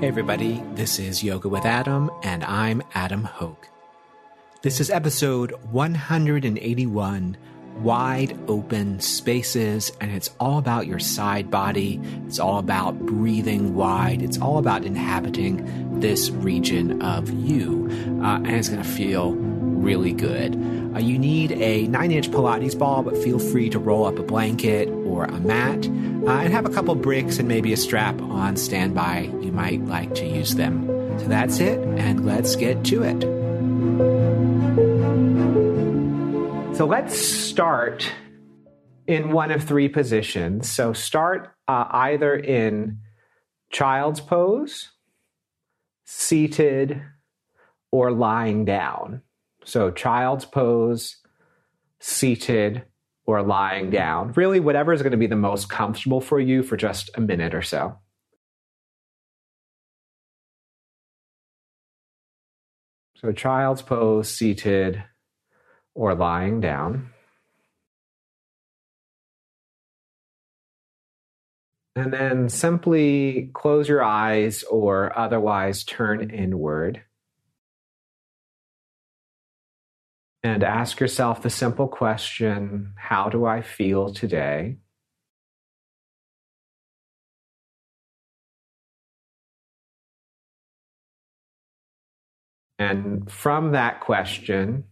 Hey, everybody, this is Yoga with Adam, and I'm Adam Hoke. This is episode 181 Wide Open Spaces, and it's all about your side body. It's all about breathing wide. It's all about inhabiting this region of you, uh, and it's going to feel really good. Uh, you need a 9 inch Pilates ball, but feel free to roll up a blanket or a mat uh, and have a couple bricks and maybe a strap on standby. You might like to use them. So that's it, and let's get to it. So let's start in one of three positions. So start uh, either in child's pose, seated, or lying down. So, child's pose, seated, or lying down. Really, whatever is going to be the most comfortable for you for just a minute or so. So, child's pose, seated, or lying down. And then simply close your eyes or otherwise turn inward. And ask yourself the simple question How do I feel today? And from that question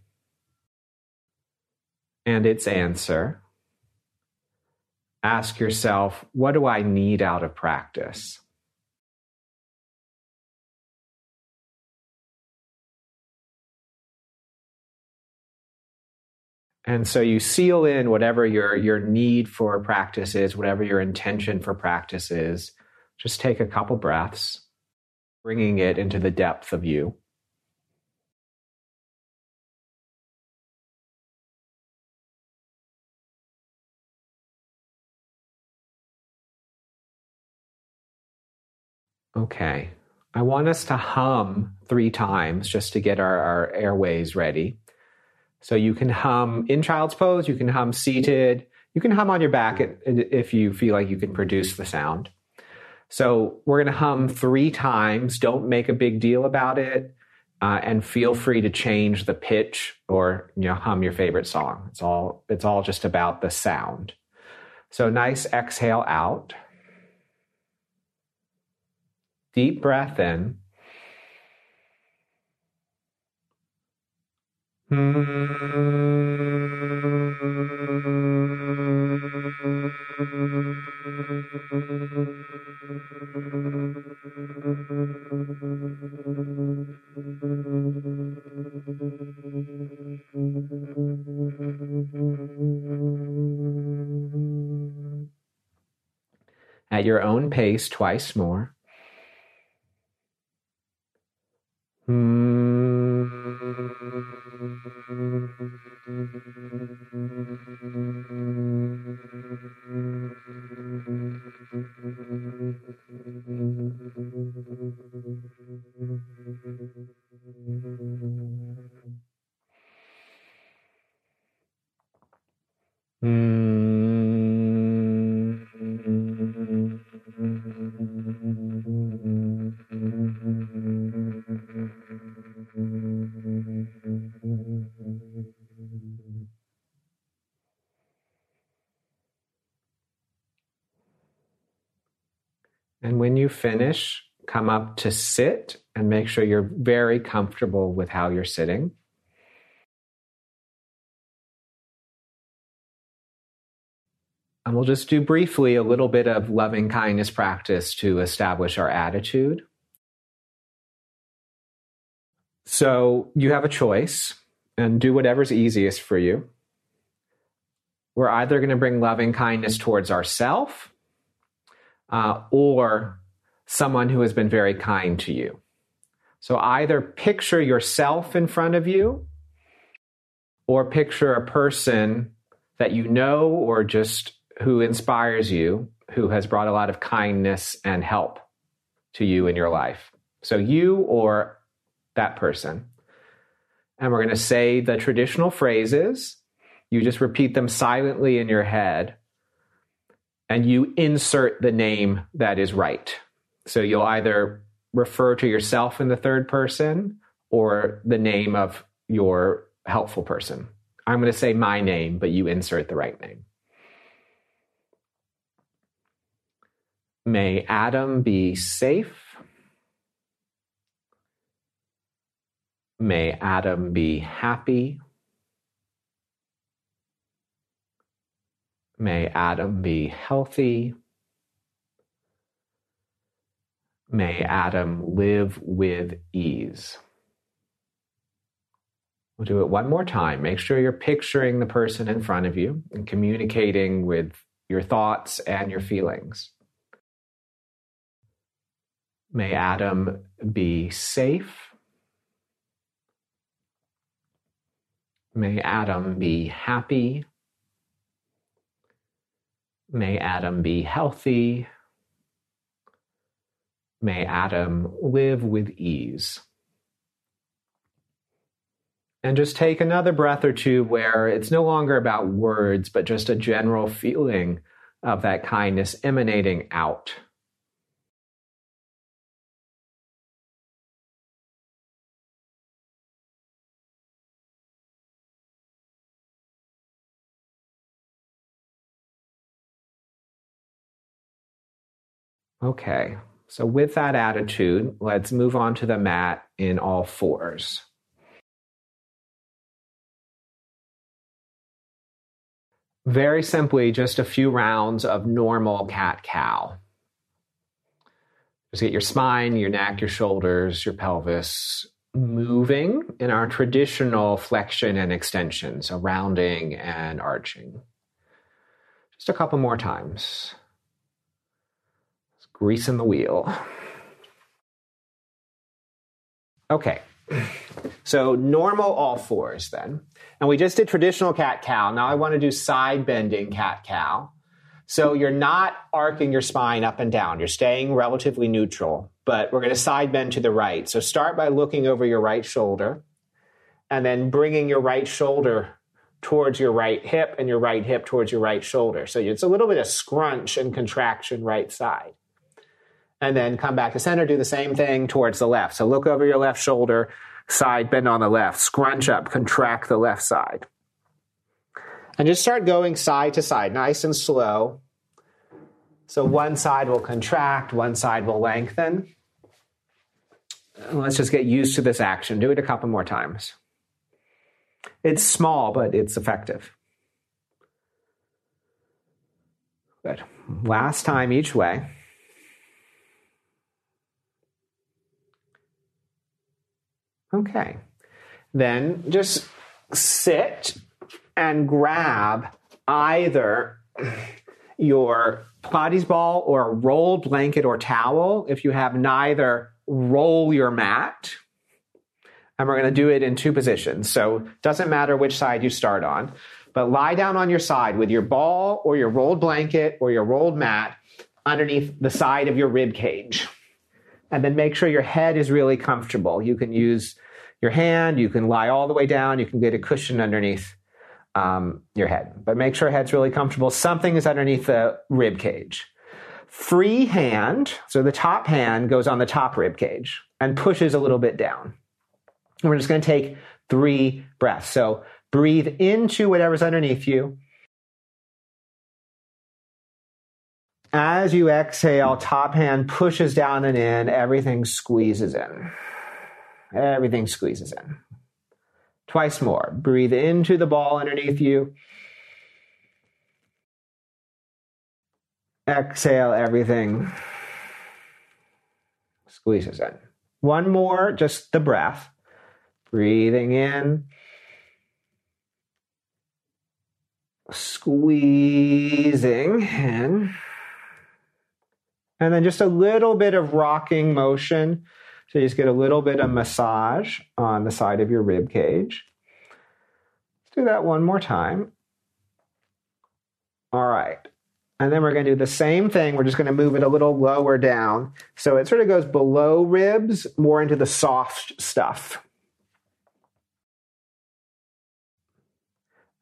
and its answer, ask yourself, what do I need out of practice? And so you seal in whatever your, your need for practice is, whatever your intention for practice is. Just take a couple breaths, bringing it into the depth of you. Okay. I want us to hum three times just to get our, our airways ready. So you can hum in child's pose, you can hum seated, you can hum on your back if you feel like you can produce the sound. So we're going to hum three times. Don't make a big deal about it. Uh, and feel free to change the pitch or you know hum your favorite song. It's all it's all just about the sound. So nice exhale out. Deep breath in. At your own pace, twice more. Hmm. And when you finish, come up to sit and make sure you're very comfortable with how you're sitting. And we'll just do briefly a little bit of loving kindness practice to establish our attitude. So you have a choice and do whatever's easiest for you. We're either going to bring loving kindness towards ourselves uh, or someone who has been very kind to you. So either picture yourself in front of you or picture a person that you know or just who inspires you, who has brought a lot of kindness and help to you in your life. So you or that person. And we're going to say the traditional phrases. You just repeat them silently in your head and you insert the name that is right. So you'll either refer to yourself in the third person or the name of your helpful person. I'm going to say my name, but you insert the right name. May Adam be safe. May Adam be happy. May Adam be healthy. May Adam live with ease. We'll do it one more time. Make sure you're picturing the person in front of you and communicating with your thoughts and your feelings. May Adam be safe. May Adam be happy. May Adam be healthy. May Adam live with ease. And just take another breath or two where it's no longer about words, but just a general feeling of that kindness emanating out. Okay, so with that attitude, let's move on to the mat in all fours. Very simply, just a few rounds of normal cat cow. Just get your spine, your neck, your shoulders, your pelvis moving in our traditional flexion and extension, so rounding and arching. Just a couple more times. Greasing the wheel. Okay, so normal all fours then. And we just did traditional cat cow. Now I want to do side bending cat cow. So you're not arcing your spine up and down. You're staying relatively neutral, but we're going to side bend to the right. So start by looking over your right shoulder and then bringing your right shoulder towards your right hip and your right hip towards your right shoulder. So it's a little bit of scrunch and contraction right side. And then come back to center, do the same thing towards the left. So look over your left shoulder, side bend on the left, scrunch up, contract the left side. And just start going side to side, nice and slow. So one side will contract, one side will lengthen. Let's just get used to this action. Do it a couple more times. It's small, but it's effective. Good. Last time each way. Okay. Then just sit and grab either your Pilates ball or a rolled blanket or towel. If you have neither, roll your mat. And we're going to do it in two positions. So it doesn't matter which side you start on, but lie down on your side with your ball or your rolled blanket or your rolled mat underneath the side of your rib cage and then make sure your head is really comfortable. You can use your hand, you can lie all the way down, you can get a cushion underneath um, your head, but make sure head's really comfortable. Something is underneath the rib cage. Free hand, so the top hand goes on the top rib cage and pushes a little bit down. And we're just going to take three breaths. So breathe into whatever's underneath you. As you exhale, top hand pushes down and in, everything squeezes in. Everything squeezes in. Twice more. Breathe into the ball underneath you. Exhale, everything squeezes in. One more, just the breath. Breathing in. Squeezing in and then just a little bit of rocking motion. So you just get a little bit of massage on the side of your rib cage. Let's do that one more time. All right. And then we're going to do the same thing. We're just going to move it a little lower down. So it sort of goes below ribs, more into the soft stuff.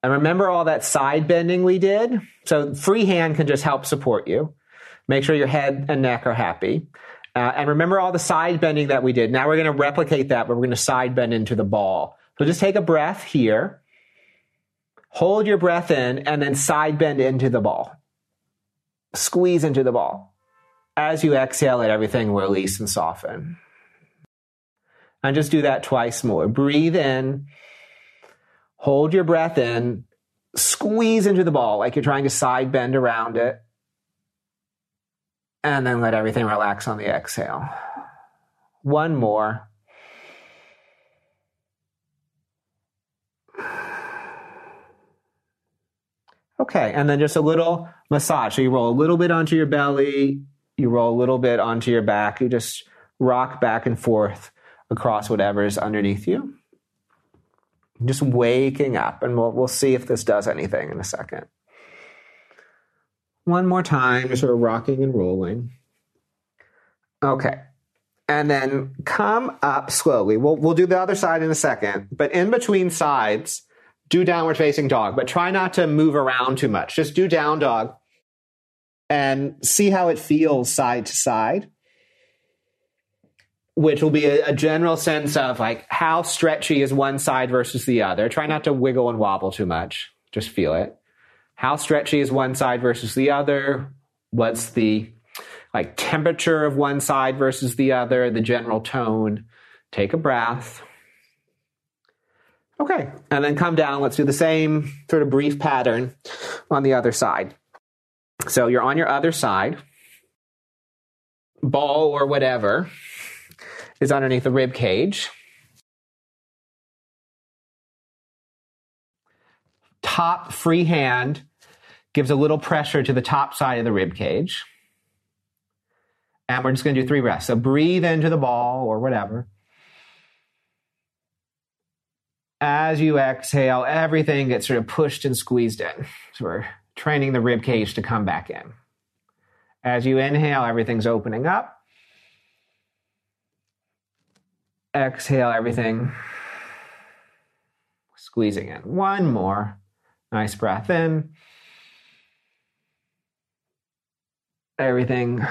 And remember all that side bending we did? So free hand can just help support you. Make sure your head and neck are happy. Uh, and remember all the side bending that we did. Now we're going to replicate that, but we're going to side bend into the ball. So just take a breath here. Hold your breath in and then side bend into the ball. Squeeze into the ball. As you exhale, let everything release and soften. And just do that twice more. Breathe in. Hold your breath in. Squeeze into the ball like you're trying to side bend around it and then let everything relax on the exhale. One more. Okay, and then just a little massage. So you roll a little bit onto your belly, you roll a little bit onto your back, you just rock back and forth across whatever is underneath you. Just waking up, and we'll, we'll see if this does anything in a second. One more time, just sort of rocking and rolling. Okay. And then come up slowly. We'll, we'll do the other side in a second. But in between sides, do downward facing dog, but try not to move around too much. Just do down dog and see how it feels side to side, which will be a, a general sense of like how stretchy is one side versus the other. Try not to wiggle and wobble too much. Just feel it. How stretchy is one side versus the other? What's the like temperature of one side versus the other, the general tone? Take a breath. Okay, and then come down. Let's do the same sort of brief pattern on the other side. So you're on your other side. Ball or whatever is underneath the rib cage. Top free hand gives a little pressure to the top side of the rib cage. And we're just going to do three breaths. So breathe into the ball or whatever. As you exhale, everything gets sort of pushed and squeezed in. So we're training the rib cage to come back in. As you inhale, everything's opening up. Exhale, everything squeezing in. One more. Nice breath in. Everything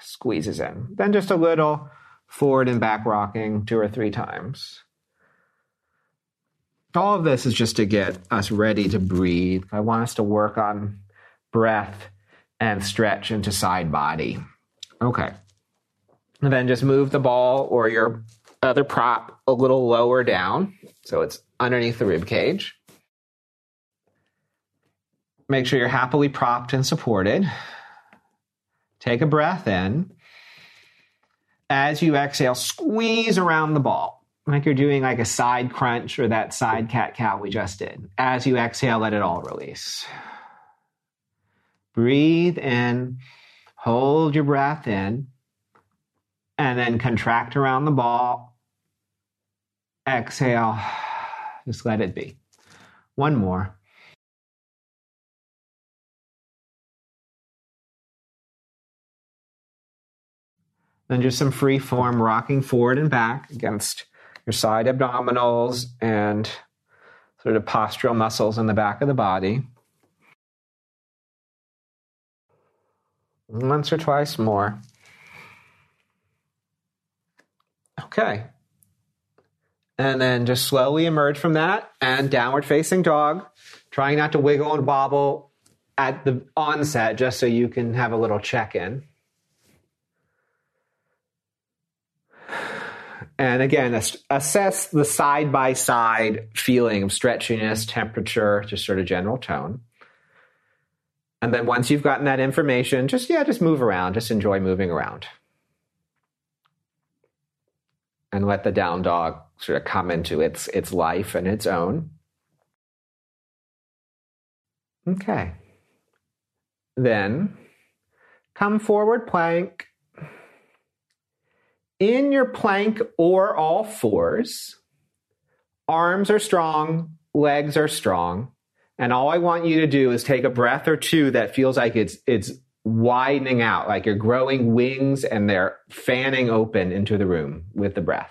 squeezes in. Then just a little forward and back rocking two or three times. All of this is just to get us ready to breathe. I want us to work on breath and stretch into side body. Okay. And then just move the ball or your other prop a little lower down so it's underneath the rib cage. Make sure you're happily propped and supported. Take a breath in. As you exhale, squeeze around the ball like you're doing like a side crunch or that side cat cow we just did. As you exhale, let it all release. Breathe in, hold your breath in, and then contract around the ball. Exhale, just let it be. One more. Then just some free form rocking forward and back against your side abdominals and sort of postural muscles in the back of the body. Once or twice more. Okay. And then just slowly emerge from that and downward facing dog, trying not to wiggle and wobble at the onset just so you can have a little check in. And again, assess the side by side feeling of stretchiness, temperature, just sort of general tone. And then once you've gotten that information, just, yeah, just move around. Just enjoy moving around. And let the down dog sort of come into its, its life and its own. Okay. Then come forward plank in your plank or all fours, arms are strong, legs are strong, and all I want you to do is take a breath or two that feels like it's it's widening out, like you're growing wings and they're fanning open into the room with the breath.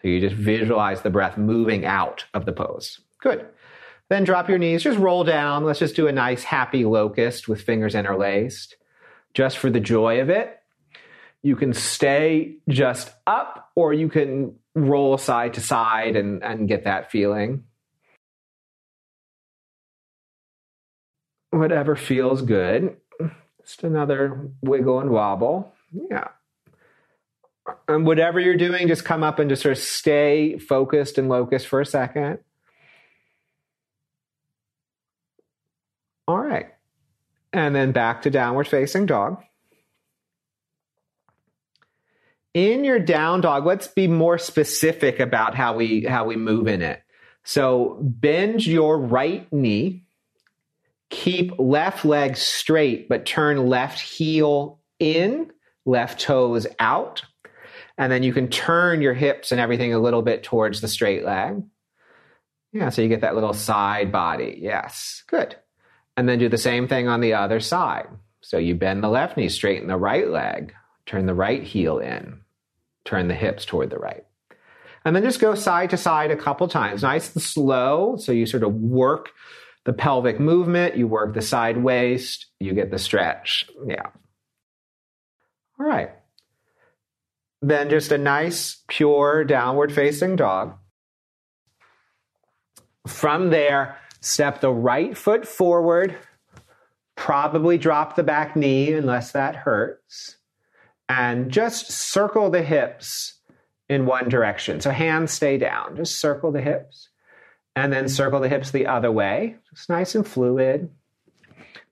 So you just visualize the breath moving out of the pose. Good. Then drop your knees, just roll down. Let's just do a nice happy locust with fingers interlaced, just for the joy of it You can stay just up or you can roll side to side and, and get that feeling. Whatever feels good. Just another wiggle and wobble. Yeah. And whatever you're doing, just come up and just sort of stay focused and locused for a second. All right. And then back to downward facing dog. In your down dog, let's be more specific about how we how we move in it. So bend your right knee, keep left leg straight, but turn left heel in, left toes out. And then you can turn your hips and everything a little bit towards the straight leg. Yeah, so you get that little side body. Yes, good. And then do the same thing on the other side. So you bend the left knee, straighten the right leg, turn the right heel in, turn the hips toward the right. And then just go side to side a couple times, nice and slow. So you sort of work the pelvic movement, you work the side waist, you get the stretch. Yeah. All right. Then just a nice, pure downward facing dog. From there, Step the right foot forward, probably drop the back knee unless that hurts, and just circle the hips in one direction. So hands stay down, just circle the hips, and then circle the hips the other way. Just nice and fluid.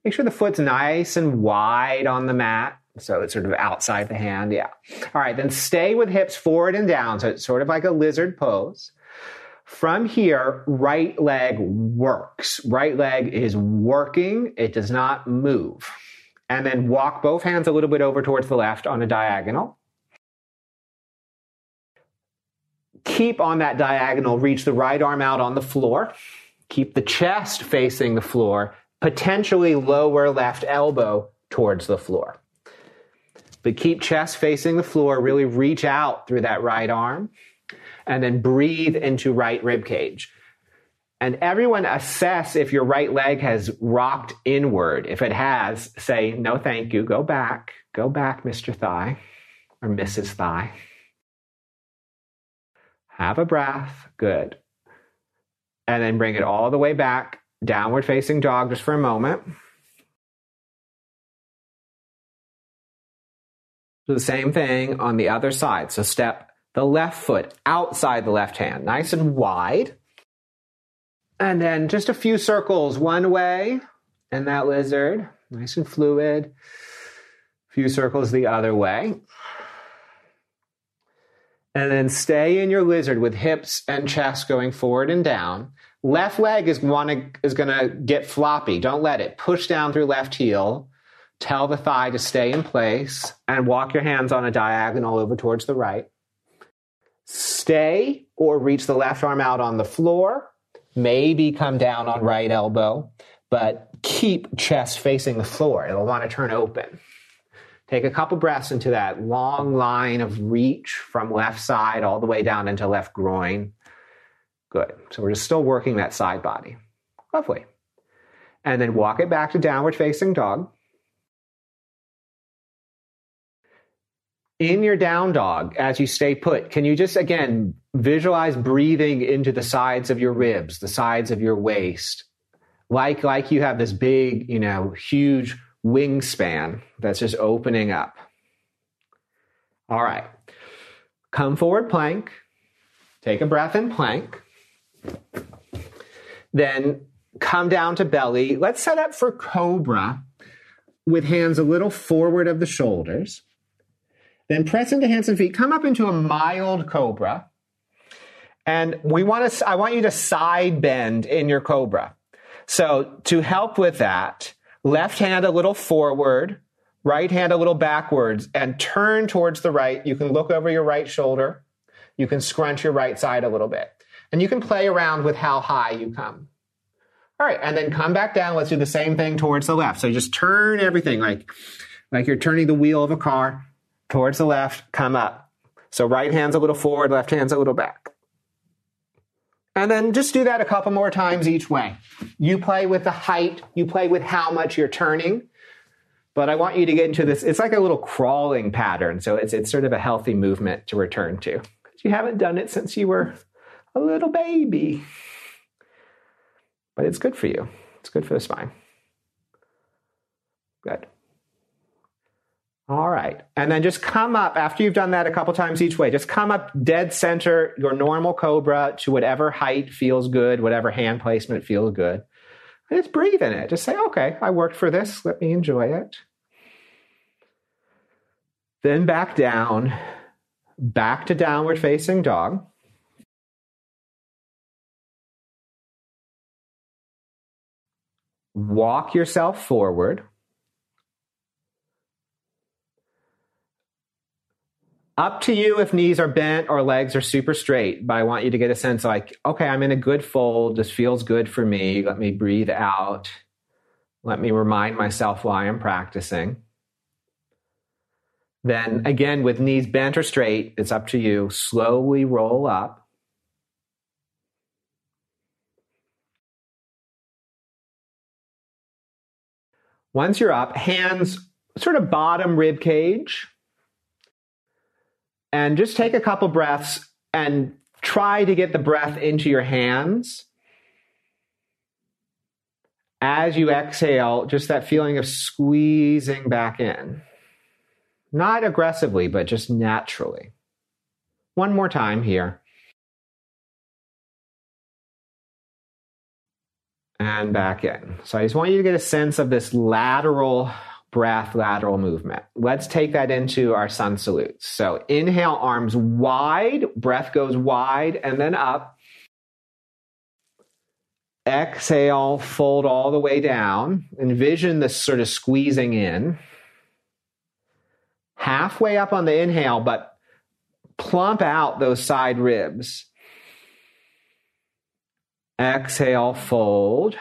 Make sure the foot's nice and wide on the mat. So it's sort of outside the hand. Yeah. All right. Then stay with hips forward and down. So it's sort of like a lizard pose. From here, right leg works. Right leg is working. It does not move. And then walk both hands a little bit over towards the left on a diagonal. Keep on that diagonal, reach the right arm out on the floor. Keep the chest facing the floor, potentially lower left elbow towards the floor. But keep chest facing the floor, really reach out through that right arm and then breathe into right rib cage. And everyone assess if your right leg has rocked inward. If it has, say, no, thank you. Go back. Go back, Mr. Thigh or Mrs. Thigh. Have a breath. Good. And then bring it all the way back, downward facing dog, just for a moment. Do the same thing on the other side. So step the left foot outside the left hand, nice and wide. And then just a few circles one way and that lizard, nice and fluid. A few circles the other way. And then stay in your lizard with hips and chest going forward and down. Left leg is wanna, is gonna get floppy. Don't let it. Push down through left heel. Tell the thigh to stay in place and walk your hands on a diagonal over towards the right stay or reach the left arm out on the floor, maybe come down on right elbow, but keep chest facing the floor. It'll want to turn open. Take a couple breaths into that long line of reach from left side all the way down into left groin. Good. So we're just still working that side body. Lovely. And then walk it back to downward facing dog. In your down dog as you stay put, can you just again visualize breathing into the sides of your ribs, the sides of your waist, like like you have this big, you know, huge wingspan that's just opening up. All right. Come forward plank. Take a breath in plank. Then come down to belly. Let's set up for cobra with hands a little forward of the shoulders. Then press into hands and feet. Come up into a mild cobra. And we want to, I want you to side bend in your cobra. So to help with that, left hand a little forward, right hand a little backwards, and turn towards the right. You can look over your right shoulder. You can scrunch your right side a little bit. And you can play around with how high you come. All right, and then come back down. Let's do the same thing towards the left. So just turn everything like, like you're turning the wheel of a car towards the left, come up. So right hand's a little forward, left hand's a little back. And then just do that a couple more times each way. You play with the height, you play with how much you're turning, but I want you to get into this. It's like a little crawling pattern. So it's, it's sort of a healthy movement to return to. You haven't done it since you were a little baby. But it's good for you. It's good for the spine. Good. All right. And then just come up after you've done that a couple times each way. Just come up dead center, your normal cobra to whatever height feels good, whatever hand placement feels good. And just breathe in it. Just say, okay, I worked for this. Let me enjoy it. Then back down, back to downward facing dog. Walk yourself forward. Up to you if knees are bent or legs are super straight, but I want you to get a sense like, okay, I'm in a good fold. This feels good for me. Let me breathe out. Let me remind myself why I'm practicing. Then again, with knees bent or straight, it's up to you. Slowly roll up. Once you're up, hands sort of bottom rib cage and just take a couple breaths and try to get the breath into your hands. As you exhale, just that feeling of squeezing back in. Not aggressively, but just naturally. One more time here. And back in. So I just want you to get a sense of this lateral breath, lateral movement. Let's take that into our sun salutes. So inhale, arms wide, breath goes wide and then up. Exhale, fold all the way down. Envision this sort of squeezing in. Halfway up on the inhale, but plump out those side ribs. Exhale, fold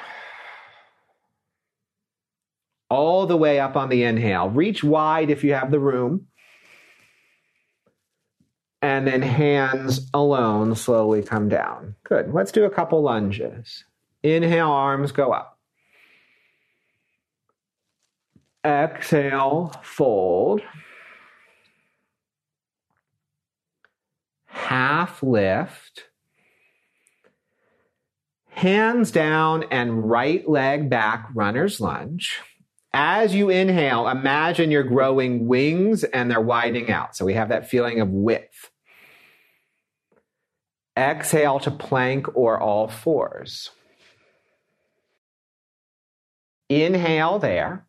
all the way up on the inhale. Reach wide if you have the room. And then hands alone slowly come down. Good. Let's do a couple lunges. Inhale, arms go up. Exhale, fold. Half lift. Hands down and right leg back, runner's lunge. As you inhale, imagine you're growing wings and they're widening out. So we have that feeling of width. Exhale to plank or all fours. Inhale there.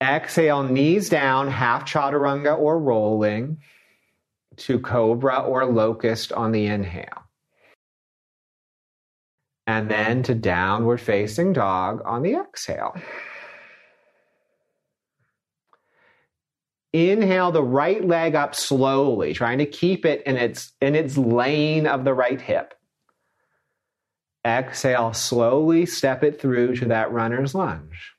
Exhale, knees down, half chaturanga or rolling to cobra or locust on the inhale and then to downward facing dog on the exhale. Inhale the right leg up slowly, trying to keep it in its in its lane of the right hip. Exhale, slowly step it through to that runner's lunge.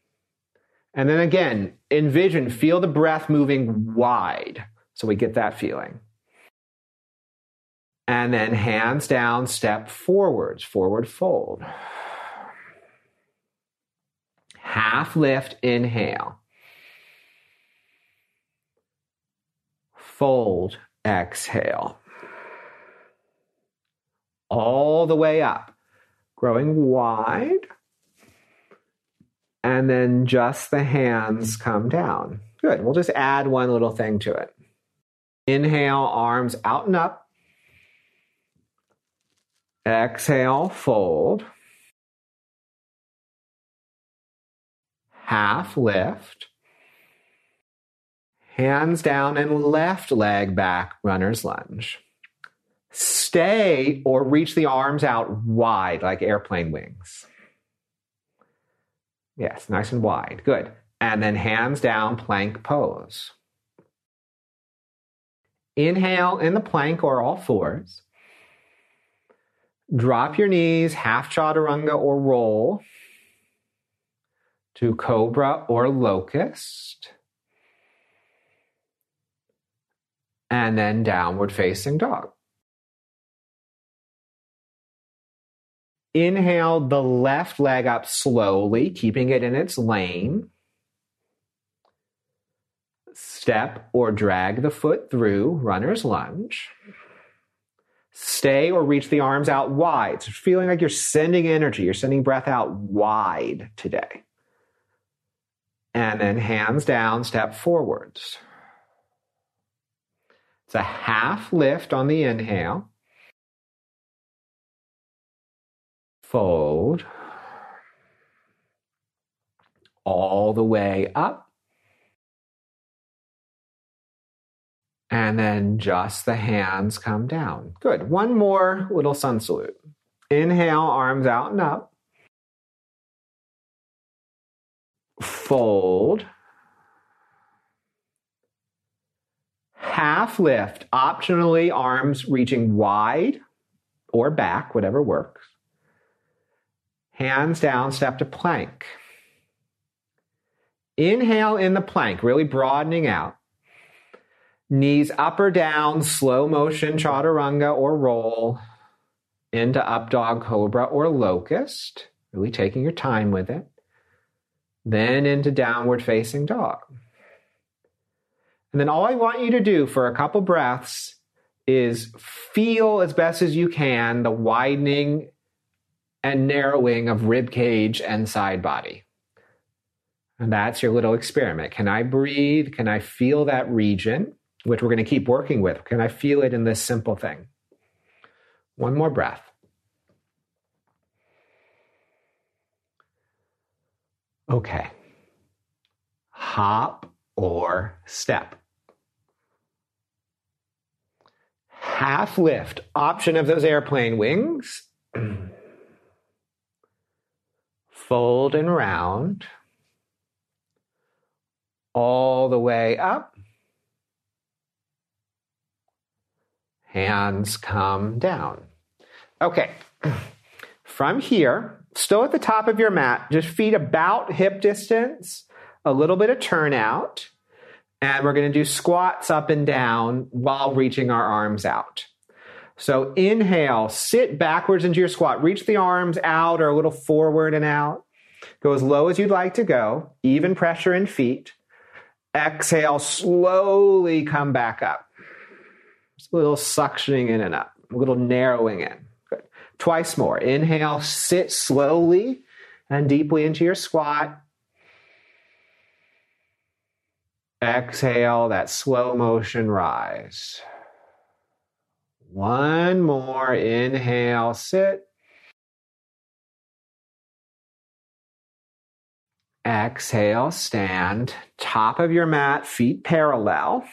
And then again, envision, feel the breath moving wide so we get that feeling and then hands down, step forwards, forward fold. Half lift, inhale. Fold, exhale. All the way up, growing wide. And then just the hands come down. Good. We'll just add one little thing to it. Inhale, arms out and up. Exhale, fold. Half lift. Hands down and left leg back, runner's lunge. Stay or reach the arms out wide like airplane wings. Yes, nice and wide. Good. And then hands down, plank pose. Inhale in the plank or all fours. Drop your knees, half chaturanga or roll to cobra or locust. And then downward facing dog. Inhale the left leg up slowly, keeping it in its lane. Step or drag the foot through runner's lunge. Stay or reach the arms out wide. So feeling like you're sending energy, you're sending breath out wide today. And then hands down, step forwards. It's a half lift on the inhale. Fold. All the way up. And then just the hands come down. Good. One more little sun salute. Inhale, arms out and up. Fold. Half lift, optionally arms reaching wide or back, whatever works. Hands down, step to plank. Inhale in the plank, really broadening out. Knees up or down, slow motion chaturanga or roll into up dog cobra or locust, really taking your time with it. Then into downward facing dog. And then all I want you to do for a couple breaths is feel as best as you can the widening and narrowing of rib cage and side body. And that's your little experiment. Can I breathe? Can I feel that region? Which we're going to keep working with. Can I feel it in this simple thing? One more breath. Okay. Hop or step. Half lift, option of those airplane wings. Fold and round. All the way up. Hands come down. Okay, from here, still at the top of your mat, just feet about hip distance, a little bit of turnout, and we're going to do squats up and down while reaching our arms out. So inhale, sit backwards into your squat, reach the arms out or a little forward and out. Go as low as you'd like to go, even pressure in feet. Exhale, slowly come back up. Just a little suctioning in and up, a little narrowing in. Good. Twice more. Inhale, sit slowly and deeply into your squat. Exhale, that slow motion rise. One more. Inhale, sit. Exhale, stand. Top of your mat, feet parallel.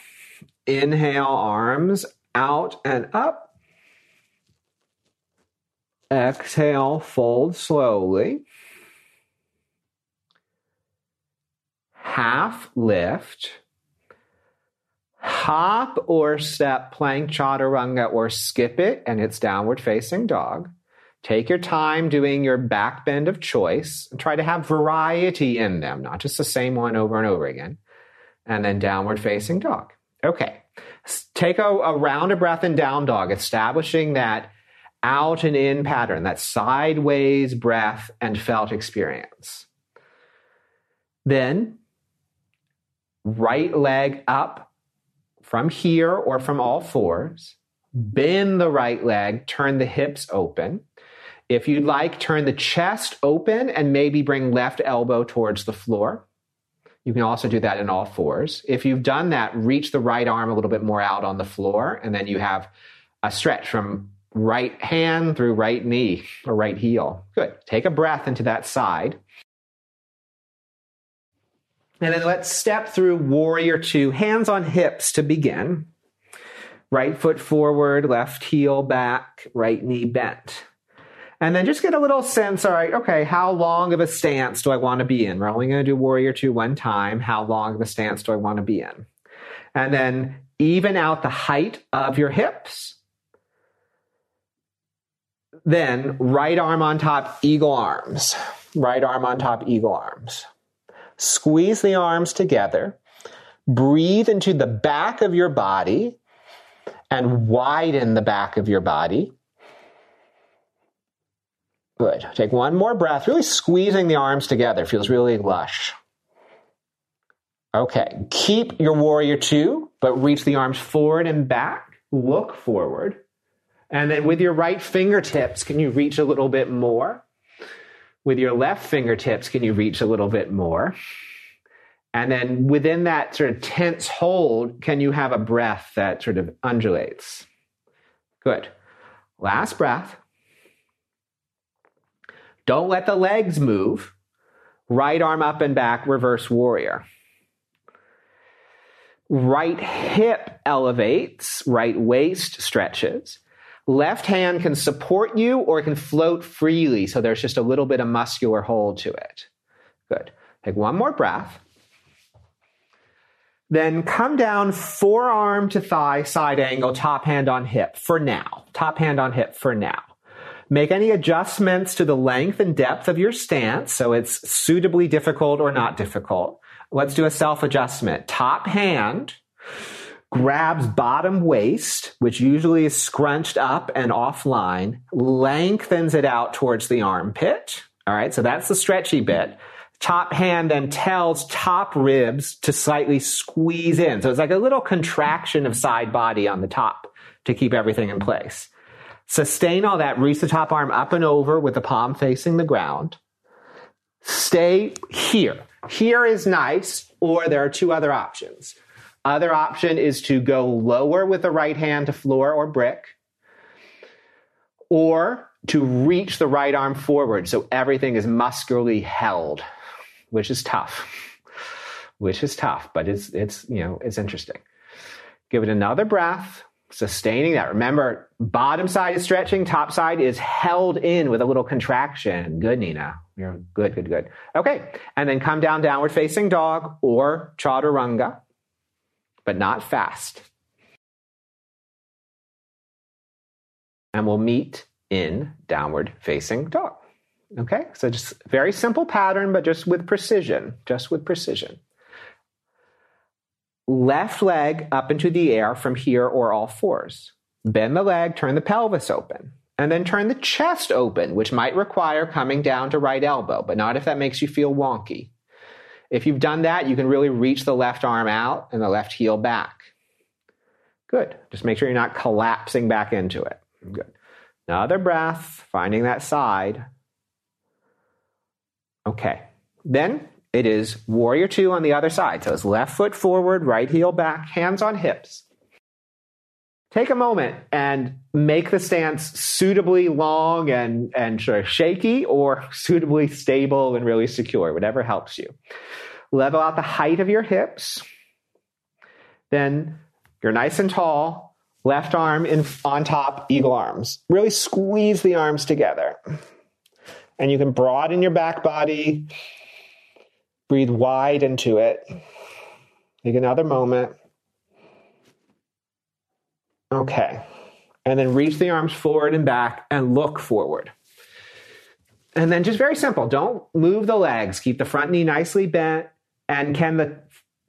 Inhale, arms out and up. Exhale, fold slowly. Half lift. Hop or step plank chaturanga or skip it and it's downward facing dog. Take your time doing your back bend of choice and try to have variety in them, not just the same one over and over again. And then downward facing dog. Okay. Take a, a round of breath and down dog, establishing that out and in pattern, that sideways breath and felt experience. Then, right leg up from here or from all fours. Bend the right leg, turn the hips open. If you'd like, turn the chest open and maybe bring left elbow towards the floor. You can also do that in all fours. If you've done that, reach the right arm a little bit more out on the floor, and then you have a stretch from right hand through right knee or right heel. Good. Take a breath into that side. And then let's step through warrior two, hands on hips to begin. Right foot forward, left heel back, right knee bent. And then just get a little sense, all right, okay, how long of a stance do I want to be in? We're only going to do warrior two one time. How long of a stance do I want to be in? And then even out the height of your hips. Then right arm on top, eagle arms. Right arm on top, eagle arms. Squeeze the arms together. Breathe into the back of your body and widen the back of your body. Good. Take one more breath, really squeezing the arms together. Feels really lush. Okay, keep your warrior two, but reach the arms forward and back. Look forward. And then with your right fingertips, can you reach a little bit more? With your left fingertips, can you reach a little bit more? And then within that sort of tense hold, can you have a breath that sort of undulates? Good. Last breath. Don't let the legs move. Right arm up and back, reverse warrior. Right hip elevates, right waist stretches. Left hand can support you or it can float freely, so there's just a little bit of muscular hold to it. Good. Take one more breath. Then come down forearm to thigh, side angle, top hand on hip for now. Top hand on hip for now. Make any adjustments to the length and depth of your stance so it's suitably difficult or not difficult. Let's do a self adjustment. Top hand grabs bottom waist, which usually is scrunched up and offline, lengthens it out towards the armpit. All right, so that's the stretchy bit top hand then tells top ribs to slightly squeeze in. So it's like a little contraction of side body on the top to keep everything in place. Sustain all that. Reach the top arm up and over with the palm facing the ground. Stay here. Here is nice, or there are two other options. Other option is to go lower with the right hand to floor or brick, or to reach the right arm forward so everything is muscularly held which is tough, which is tough, but it's, it's, you know, it's interesting. Give it another breath, sustaining that. Remember, bottom side is stretching, top side is held in with a little contraction. Good, Nina. You're good, good, good. Okay. And then come down, downward facing dog or chaturanga, but not fast. And we'll meet in downward facing dog. Okay, so just very simple pattern, but just with precision, just with precision. Left leg up into the air from here or all fours. Bend the leg, turn the pelvis open, and then turn the chest open, which might require coming down to right elbow, but not if that makes you feel wonky. If you've done that, you can really reach the left arm out and the left heel back. Good. Just make sure you're not collapsing back into it. Good. Another breath, finding that side. Okay. Then it is warrior two on the other side. So it's left foot forward, right heel back, hands on hips. Take a moment and make the stance suitably long and, and sort of shaky or suitably stable and really secure, whatever helps you. Level out the height of your hips. Then you're nice and tall, left arm in, on top, eagle arms. Really squeeze the arms together and you can broaden your back body. Breathe wide into it. Take another moment. Okay. And then reach the arms forward and back and look forward. And then just very simple don't move the legs. Keep the front knee nicely bent. And can the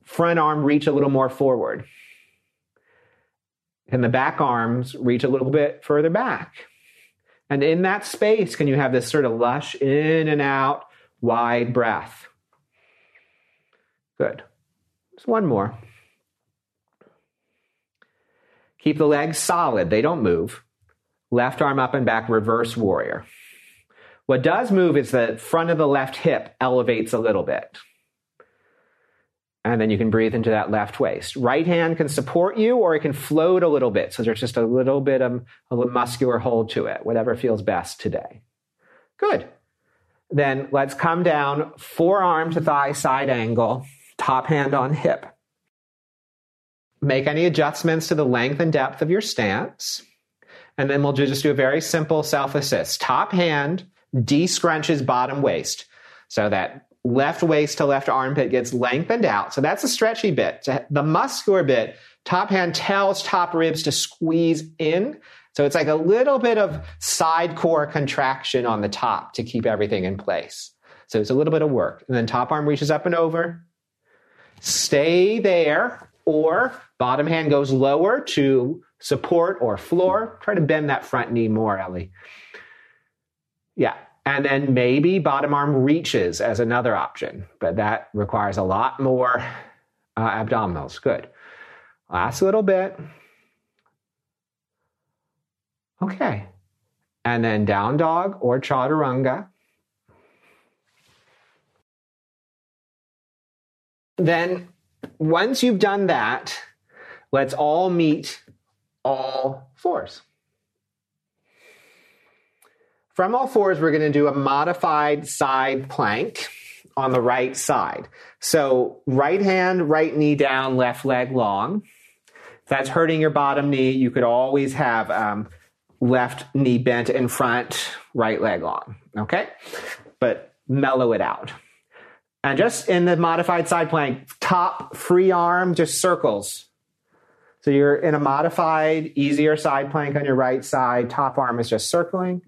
front arm reach a little more forward? Can the back arms reach a little bit further back? And in that space, can you have this sort of lush in and out, wide breath? Good. Just one more. Keep the legs solid, they don't move. Left arm up and back, reverse warrior. What does move is the front of the left hip elevates a little bit. And then you can breathe into that left waist. Right hand can support you or it can float a little bit. So there's just a little bit of a muscular hold to it, whatever feels best today. Good. Then let's come down, forearm to thigh side angle, top hand on hip. Make any adjustments to the length and depth of your stance. And then we'll just do a very simple self assist. Top hand de-scrunches bottom waist so that left waist to left armpit gets lengthened out. So that's a stretchy bit. The muscular bit, top hand tells top ribs to squeeze in. So it's like a little bit of side core contraction on the top to keep everything in place. So it's a little bit of work. And then top arm reaches up and over. Stay there, or bottom hand goes lower to support or floor. Try to bend that front knee more, Ellie. Yeah, and then maybe bottom arm reaches as another option, but that requires a lot more uh, abdominals. Good. Last little bit. Okay. And then down dog or chaturanga. Then, once you've done that, let's all meet all fours. From all fours, we're going to do a modified side plank on the right side. So, right hand, right knee down, left leg long. If that's hurting your bottom knee, you could always have um, left knee bent in front, right leg long. Okay? But mellow it out. And just in the modified side plank, top free arm just circles. So you're in a modified, easier side plank on your right side. Top arm is just circling,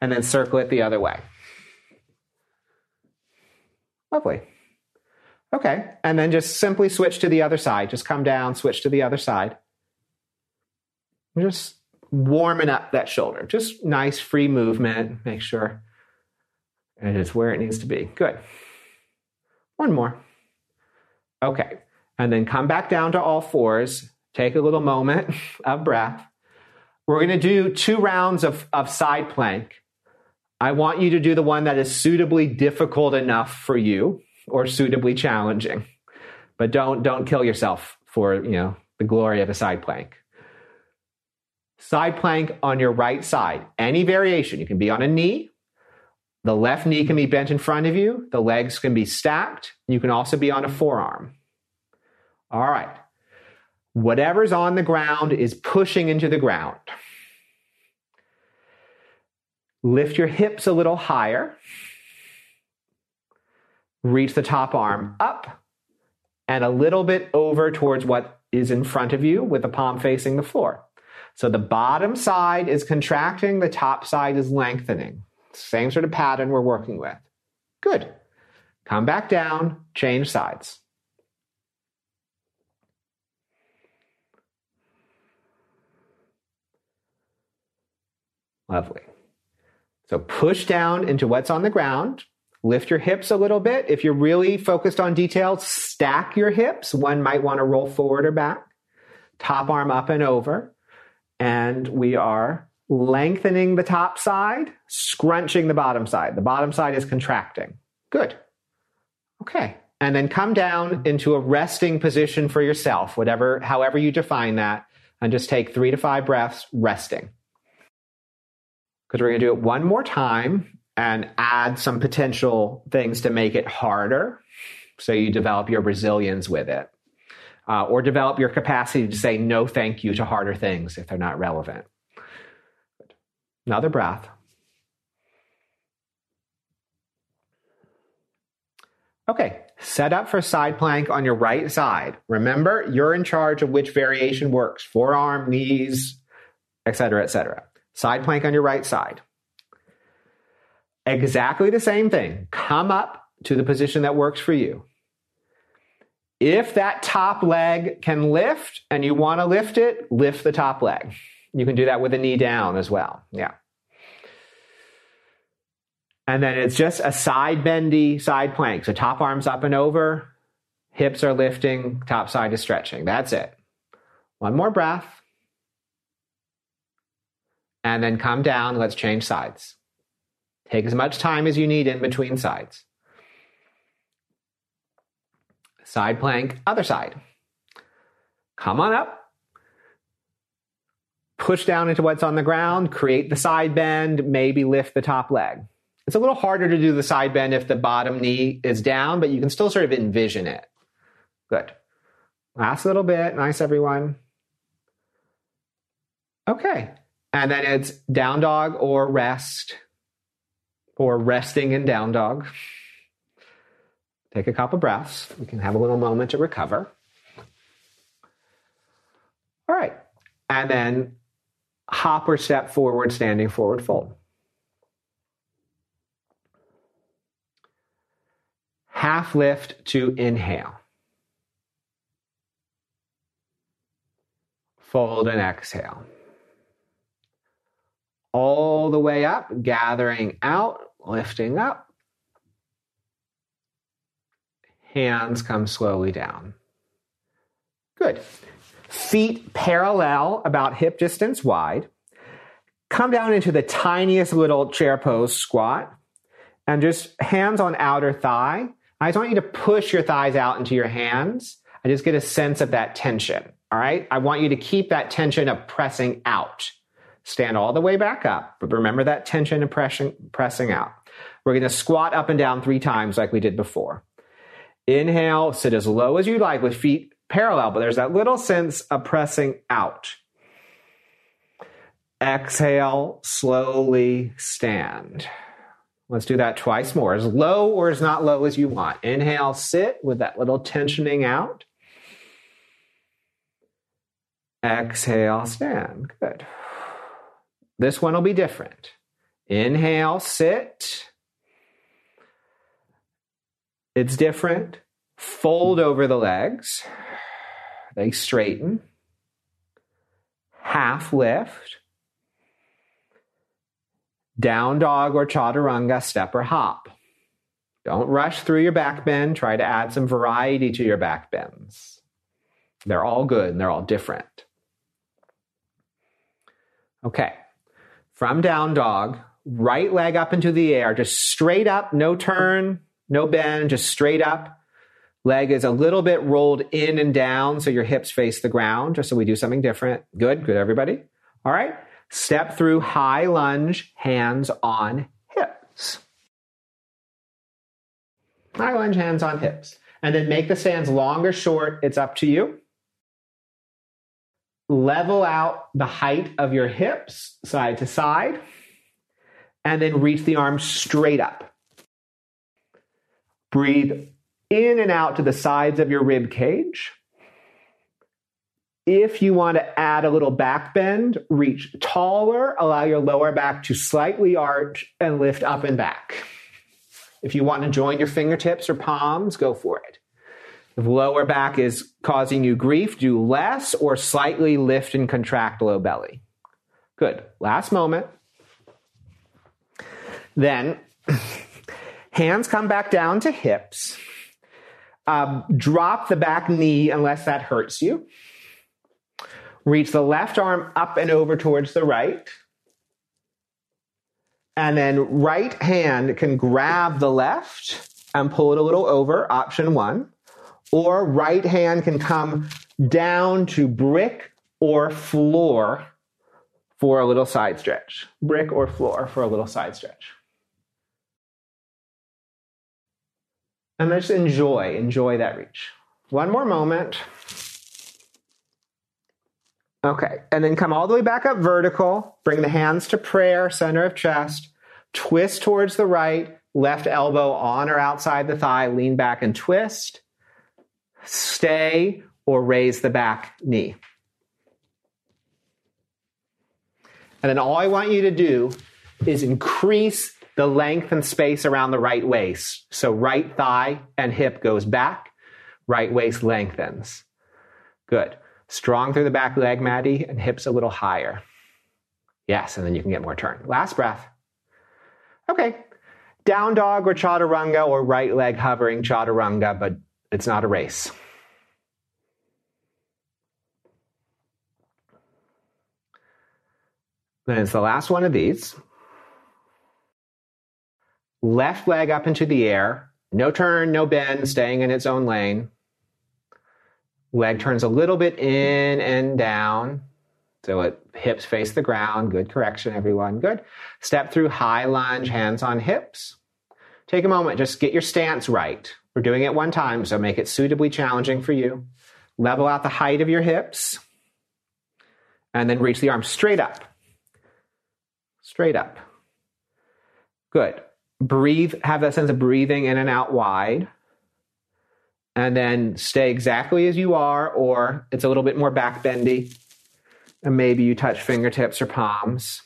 and then circle it the other way. Lovely. Okay, and then just simply switch to the other side. Just come down, switch to the other side. Just warming up that shoulder. Just nice free movement. Make sure it is where it needs to be. Good. One more. Okay. And then come back down to all fours. Take a little moment of breath. We're going to do two rounds of, of side plank. I want you to do the one that is suitably difficult enough for you or suitably challenging. But don't don't kill yourself for, you know, the glory of a side plank. Side plank on your right side. Any variation. You can be on a knee, the left knee can be bent in front of you. The legs can be stacked. You can also be on a forearm. All right. Whatever's on the ground is pushing into the ground. Lift your hips a little higher. Reach the top arm up and a little bit over towards what is in front of you with the palm facing the floor. So the bottom side is contracting, the top side is lengthening. Same sort of pattern we're working with. Good. Come back down, change sides. Lovely. So push down into what's on the ground. Lift your hips a little bit. If you're really focused on details, stack your hips. One might want to roll forward or back. Top arm up and over. And we are lengthening the top side, scrunching the bottom side. The bottom side is contracting. Good. Okay. And then come down into a resting position for yourself, whatever, however you define that, and just take three to five breaths resting. Because we're going to do it one more time and add some potential things to make it harder so you develop your resilience with it. Uh, or develop your capacity to say no thank you to harder things if they're not relevant. Another breath. Okay, set up for side plank on your right side. Remember, you're in charge of which variation works forearm, knees, etc., etc. Side plank on your right side. Exactly the same thing. Come up to the position that works for you. If that top leg can lift and you want to lift it, lift the top leg. You can do that with a knee down as well. Yeah. And then it's just a side bendy side plank. So top arms up and over, hips are lifting, top side is stretching. That's it. One more breath. And then come down. Let's change sides. Take as much time as you need in between sides. Side plank, other side. Come on up push down into what's on the ground, create the side bend, maybe lift the top leg. It's a little harder to do the side bend if the bottom knee is down, but you can still sort of envision it. Good. Last little bit. Nice, everyone. Okay. And then it's down dog or rest or resting in down dog. Take a couple breaths. We can have a little moment to recover. All right. And then hop or step forward, standing forward fold. Half lift to inhale. Fold and exhale. All the way up, gathering out, lifting up. Hands come slowly down. Good. Feet parallel, about hip distance wide. Come down into the tiniest little chair pose squat and just hands on outer thigh. I just want you to push your thighs out into your hands. I just get a sense of that tension. All right. I want you to keep that tension of pressing out. Stand all the way back up, but remember that tension of pressing, pressing out. We're going to squat up and down three times like we did before. Inhale, sit as low as you like with feet parallel, but there's that little sense of pressing out. Exhale, slowly stand. Let's do that twice more. As low or as not low as you want. Inhale, sit with that little tensioning out. Exhale, stand. Good. This one will be different. Inhale, sit. It's different. Fold over the legs. They straighten. Half lift. Down dog or chaturanga, step or hop. Don't rush through your back bend. Try to add some variety to your back bends. They're all good and they're all different. Okay. From down dog, right leg up into the air, just straight up, no turn, no bend, just straight up. Leg is a little bit rolled in and down so your hips face the ground, just so we do something different. Good, good, everybody. All right. Step through high lunge, hands on hips. High lunge, hands on hips. And then make the stands long or short. It's up to you. Level out the height of your hips side to side. And then reach the arms straight up. Breathe in and out to the sides of your rib cage. If you want to add a little back bend, reach taller, allow your lower back to slightly arch and lift up and back. If you want to join your fingertips or palms, go for it. If lower back is causing you grief, do less or slightly lift and contract low belly. Good. Last moment. Then hands come back down to hips. Um, drop the back knee unless that hurts you. Reach the left arm up and over towards the right. And then right hand can grab the left and pull it a little over, option one. Or right hand can come down to brick or floor for a little side stretch. Brick or floor for a little side stretch. And just enjoy, enjoy that reach. One more moment. Okay, and then come all the way back up vertical. Bring the hands to prayer, center of chest. Twist towards the right, left elbow on or outside the thigh, lean back and twist. Stay or raise the back knee. And then all I want you to do is increase the length and space around the right waist. So right thigh and hip goes back, right waist lengthens. Good. Strong through the back leg, Maddie, and hips a little higher. Yes, and then you can get more turn. Last breath. Okay. Down dog or chaturanga or right leg hovering chaturanga, but it's not a race. Then it's the last one of these. Left leg up into the air. No turn, no bend, staying in its own lane. Leg turns a little bit in and down. So it hips face the ground. Good correction, everyone. Good. Step through high lunge, hands on hips. Take a moment, just get your stance right. We're doing it one time, so make it suitably challenging for you. Level out the height of your hips. And then reach the arm straight up. Straight up. Good. Breathe, have that sense of breathing in and out wide and then stay exactly as you are, or it's a little bit more back bendy, and maybe you touch fingertips or palms.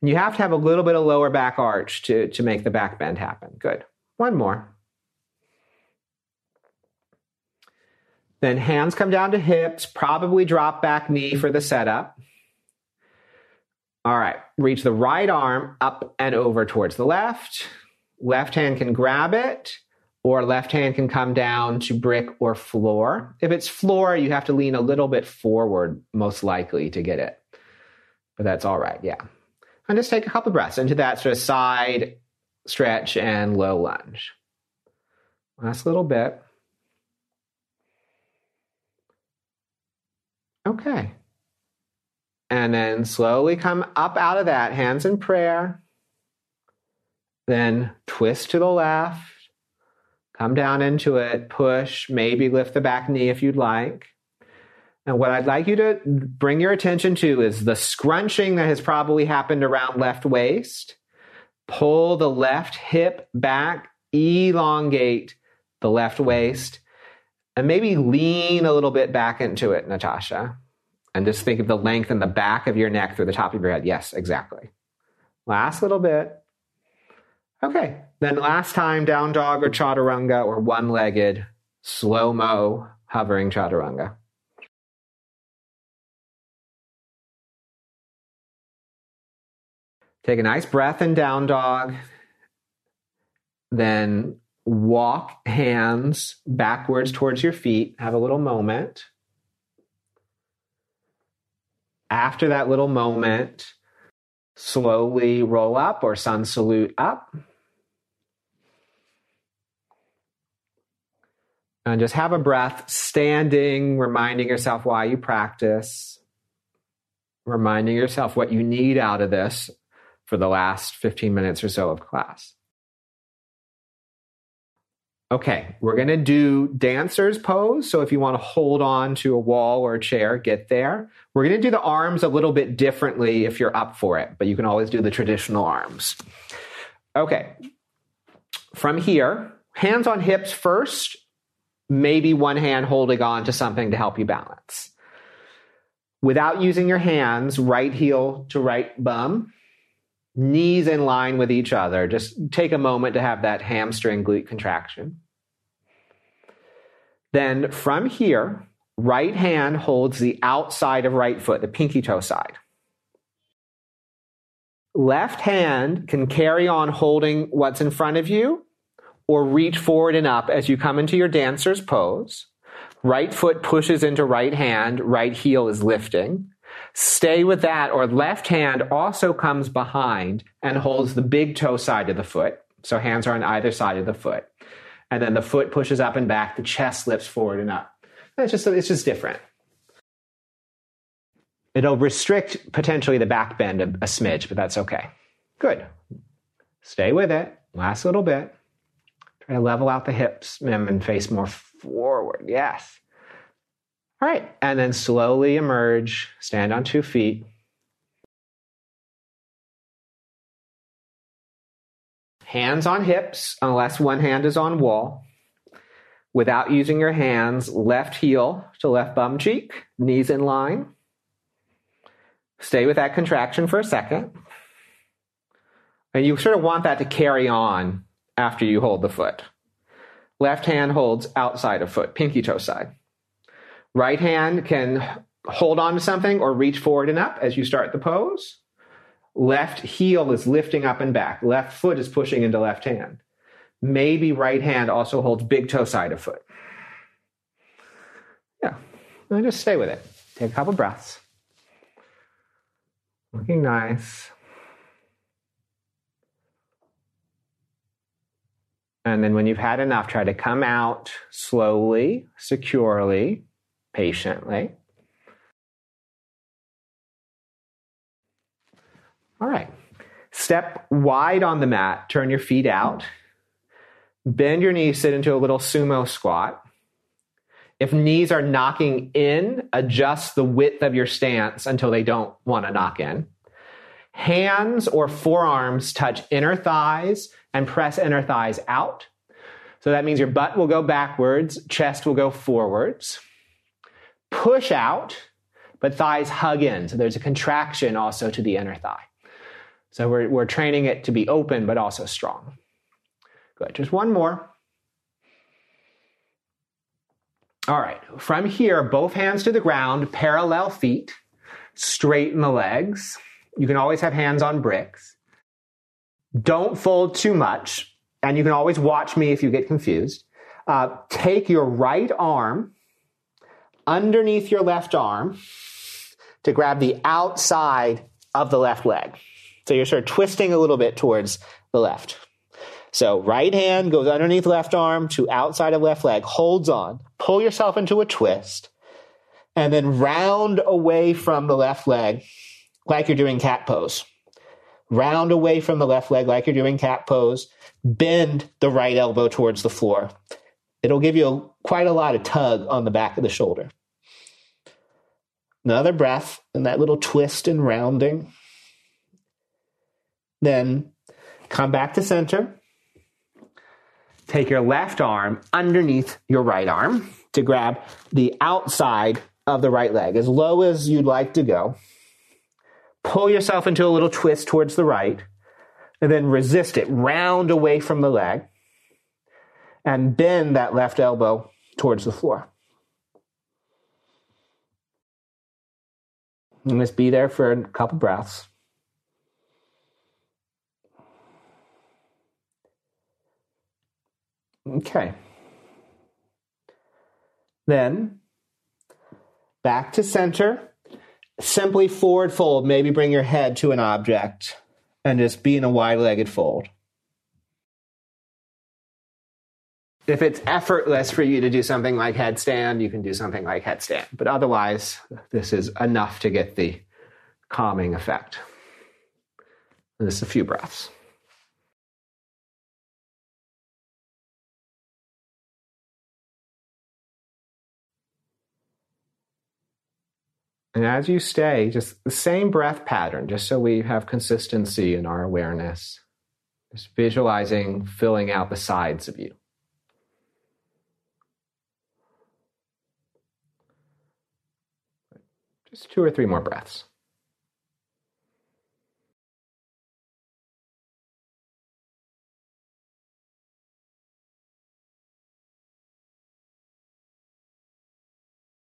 And you have to have a little bit of lower back arch to, to make the back bend happen. Good. One more. Then hands come down to hips, probably drop back knee for the setup. All right, reach the right arm up and over towards the left. Left hand can grab it or left hand can come down to brick or floor. If it's floor, you have to lean a little bit forward, most likely, to get it. But that's all right, yeah. And just take a couple breaths into that sort of side stretch and low lunge. Last little bit. Okay. And then slowly come up out of that, hands in prayer. Then twist to the left. Come down into it, push, maybe lift the back knee if you'd like. And what I'd like you to bring your attention to is the scrunching that has probably happened around left waist. Pull the left hip back, elongate the left waist, and maybe lean a little bit back into it, Natasha. And just think of the length in the back of your neck through the top of your head. Yes, exactly. Last little bit. Okay. Then last time, down dog or chaturanga or one legged, slow mo hovering chaturanga. Take a nice breath in down dog. Then walk hands backwards towards your feet. Have a little moment. After that little moment, slowly roll up or sun salute up. And just have a breath standing, reminding yourself why you practice, reminding yourself what you need out of this for the last 15 minutes or so of class. Okay, we're going to do dancer's pose. So if you want to hold on to a wall or a chair, get there. We're going to do the arms a little bit differently if you're up for it, but you can always do the traditional arms. Okay, from here, hands on hips first, maybe one hand holding on to something to help you balance. Without using your hands, right heel to right bum, knees in line with each other. Just take a moment to have that hamstring glute contraction. Then from here, right hand holds the outside of right foot, the pinky toe side. Left hand can carry on holding what's in front of you or reach forward and up as you come into your dancer's pose. Right foot pushes into right hand, right heel is lifting. Stay with that, or left hand also comes behind and holds the big toe side of the foot. So hands are on either side of the foot. And then the foot pushes up and back, the chest lifts forward and up. It's just, it's just different. It'll restrict potentially the back bend a, a smidge, but that's okay. Good. Stay with it. Last little bit. Try to level out the hips and face more forward. Yes. All right. And then slowly emerge, stand on two feet. Hands on hips, unless one hand is on wall. Without using your hands, left heel to left bum cheek, knees in line. Stay with that contraction for a second. And you sort of want that to carry on after you hold the foot. Left hand holds outside of foot, pinky toe side. Right hand can hold on to something or reach forward and up as you start the pose. Left heel is lifting up and back. Left foot is pushing into left hand. Maybe right hand also holds big toe side of foot. Yeah, and just stay with it. Take a couple breaths. Looking nice. And then when you've had enough, try to come out slowly, securely, patiently. All right. Step wide on the mat, turn your feet out. Bend your knees, sit into a little sumo squat. If knees are knocking in, adjust the width of your stance until they don't want to knock in. Hands or forearms touch inner thighs and press inner thighs out. So that means your butt will go backwards, chest will go forwards. Push out, but thighs hug in. So there's a contraction also to the inner thigh. So we're, we're training it to be open, but also strong. Good. Just one more. All right. From here, both hands to the ground, parallel feet, straighten the legs. You can always have hands on bricks. Don't fold too much. and you can always watch me if you get confused. Uh, take your right arm underneath your left arm to grab the outside of the left leg. So you're sort of twisting a little bit towards the left. So right hand goes underneath left arm to outside of left leg, holds on, pull yourself into a twist, and then round away from the left leg like you're doing cat pose. Round away from the left leg like you're doing cat pose. Bend the right elbow towards the floor. It'll give you a, quite a lot of tug on the back of the shoulder. Another breath and that little twist and rounding. Then come back to center. Take your left arm underneath your right arm to grab the outside of the right leg as low as you'd like to go. Pull yourself into a little twist towards the right and then resist it. Round away from the leg and bend that left elbow towards the floor. And just be there for a couple breaths. Okay. Then back to center. Simply forward fold. Maybe bring your head to an object and just be in a wide legged fold. If it's effortless for you to do something like headstand, you can do something like headstand. But otherwise, this is enough to get the calming effect. And just a few breaths. And as you stay, just the same breath pattern, just so we have consistency in our awareness. Just visualizing filling out the sides of you. Just two or three more breaths.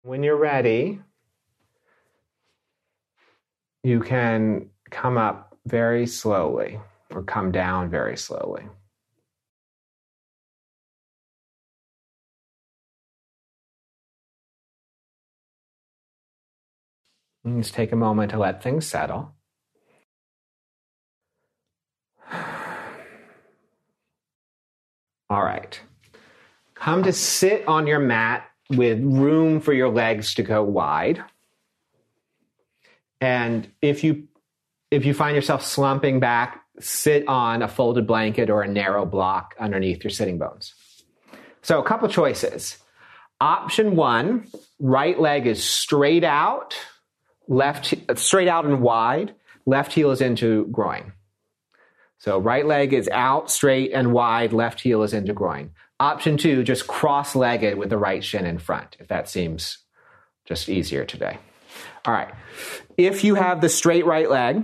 When you're ready, you can come up very slowly or come down very slowly. Just take a moment to let things settle. All right. Come to sit on your mat with room for your legs to go wide. And if you if you find yourself slumping back, sit on a folded blanket or a narrow block underneath your sitting bones. So a couple choices. Option 1, right leg is straight out, left straight out and wide, left heel is into groin. So right leg is out, straight and wide, left heel is into groin. Option 2, just cross-legged with the right shin in front, if that seems just easier today. All right. If you have the straight right leg,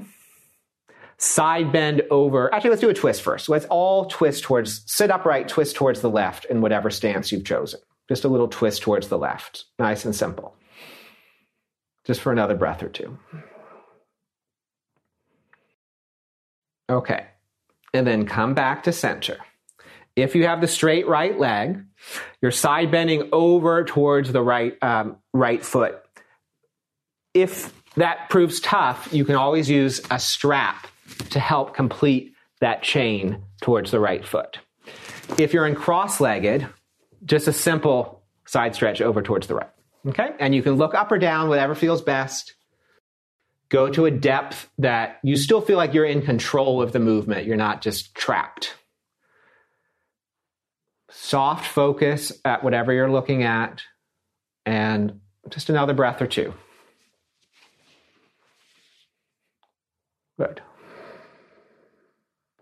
side bend over. Actually, let's do a twist first. Let's all twist towards, sit upright, twist towards the left in whatever stance you've chosen. Just a little twist towards the left. Nice and simple. Just for another breath or two. Okay. And then come back to center. If you have the straight right leg, you're side bending over towards the right um, right foot if that proves tough, you can always use a strap to help complete that chain towards the right foot. If you're in cross legged, just a simple side stretch over towards the right. Okay? And you can look up or down, whatever feels best. Go to a depth that you still feel like you're in control of the movement. You're not just trapped. Soft focus at whatever you're looking at, and just another breath or two. Good.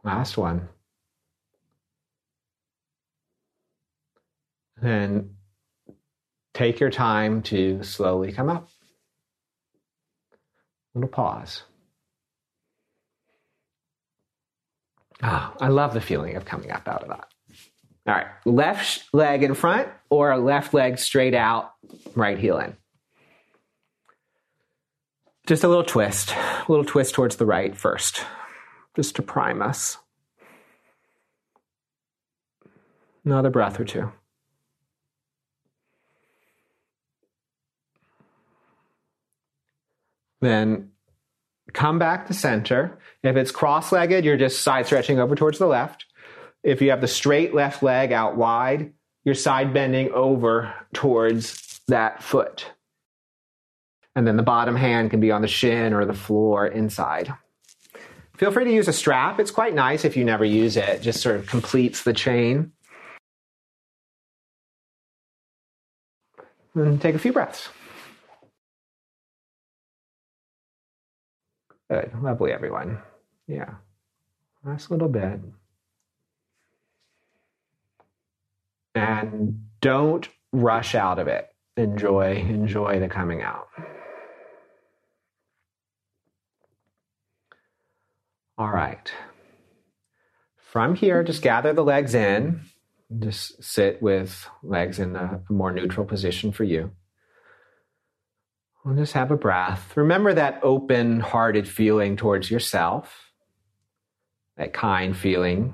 Last one. Then take your time to slowly come up. Little pause. Ah, I love the feeling of coming up out of that. All right, left leg in front or left leg straight out, right heel in. Just a little twist, a little twist towards the right first, just to prime us. Another breath or two. Then come back to center. If it's cross legged, you're just side stretching over towards the left. If you have the straight left leg out wide, you're side bending over towards that foot. And then the bottom hand can be on the shin or the floor inside. Feel free to use a strap. It's quite nice if you never use it. it just sort of completes the chain. And take a few breaths. Good. Lovely, everyone. Yeah. Nice little bit. And don't rush out of it. Enjoy, enjoy the coming out. All right. From here, just gather the legs in. Just sit with legs in a more neutral position for you. We'll just have a breath. Remember that open hearted feeling towards yourself, that kind feeling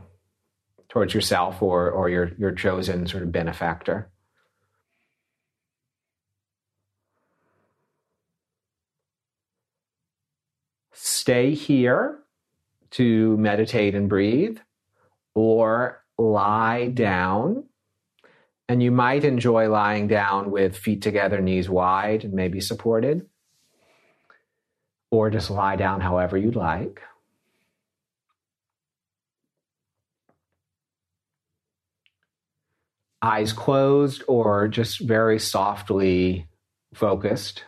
towards yourself or, or your, your chosen sort of benefactor. Stay here to meditate and breathe, or lie down. And you might enjoy lying down with feet together, knees wide, and maybe supported. Or just lie down however you'd like. Eyes closed or just very softly focused.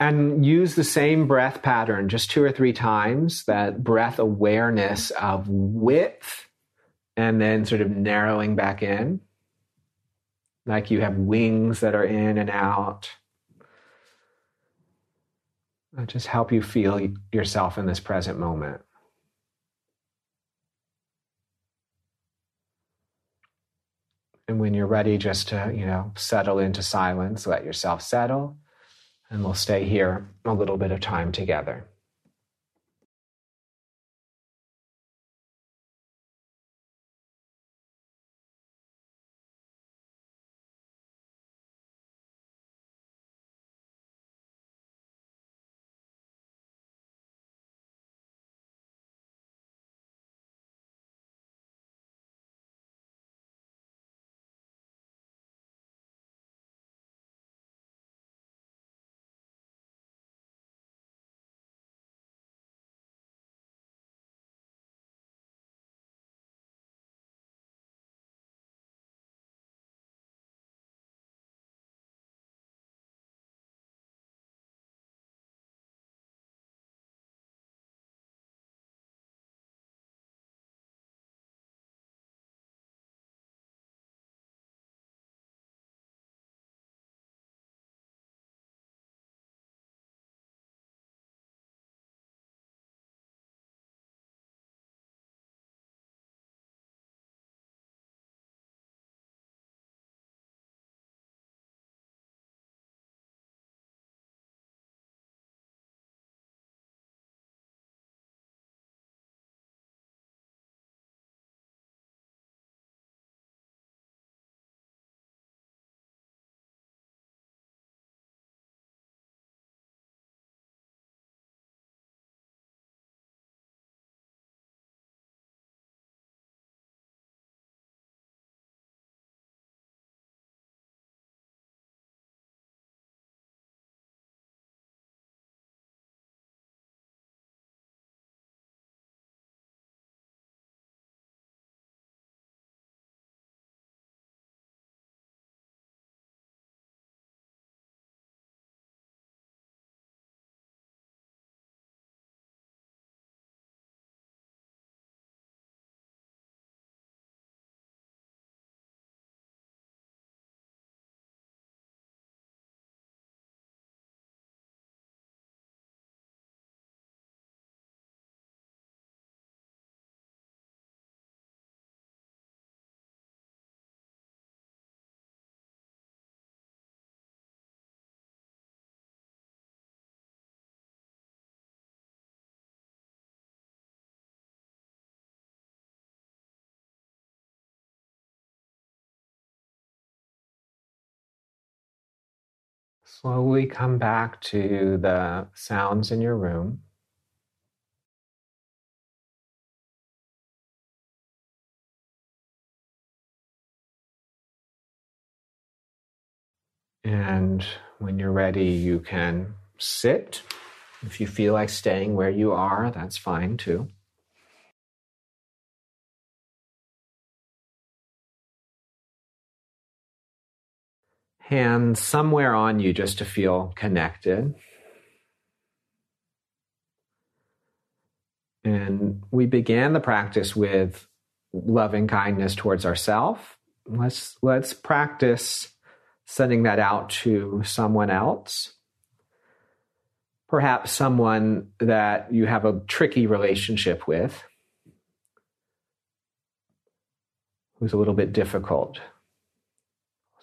And use the same breath pattern just two or three times that breath awareness of width and then sort of narrowing back in. Like you have wings that are in and out. That just help you feel yourself in this present moment. And when you're ready just to you know settle into silence let yourself settle and we'll stay here a little bit of time together. Slowly come back to the sounds in your room. And when you're ready, you can sit. If you feel like staying where you are, that's fine too. Hands somewhere on you just to feel connected. And we began the practice with loving kindness towards ourselves. Let's let's practice sending that out to someone else. Perhaps someone that you have a tricky relationship with, who's a little bit difficult.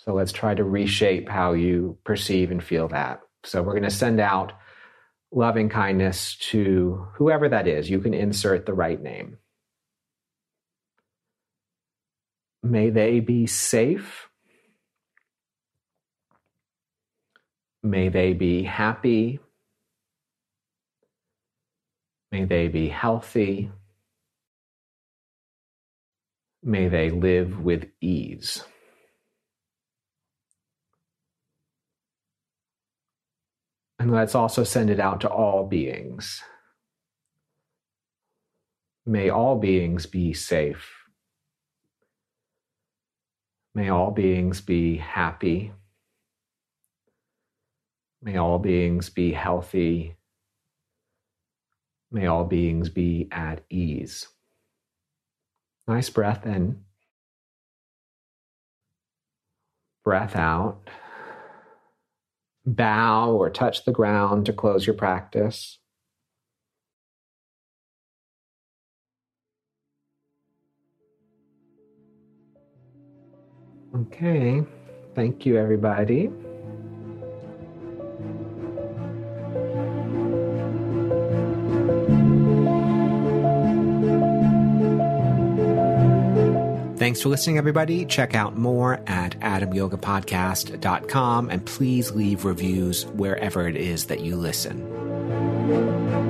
So let's try to reshape how you perceive and feel that. So we're going to send out loving kindness to whoever that is. You can insert the right name. May they be safe May they be happy. May they be healthy. May they live with ease. And let's also send it out to all beings. May all beings be safe. May all beings be happy. May all beings be healthy. May all beings be at ease. Nice breath in. Breath out. Bow or touch the ground to close your practice. Okay. Thank you, everybody. Thanks for listening, everybody. Check out more at adamyogapodcast.com and please leave reviews wherever it is that you listen.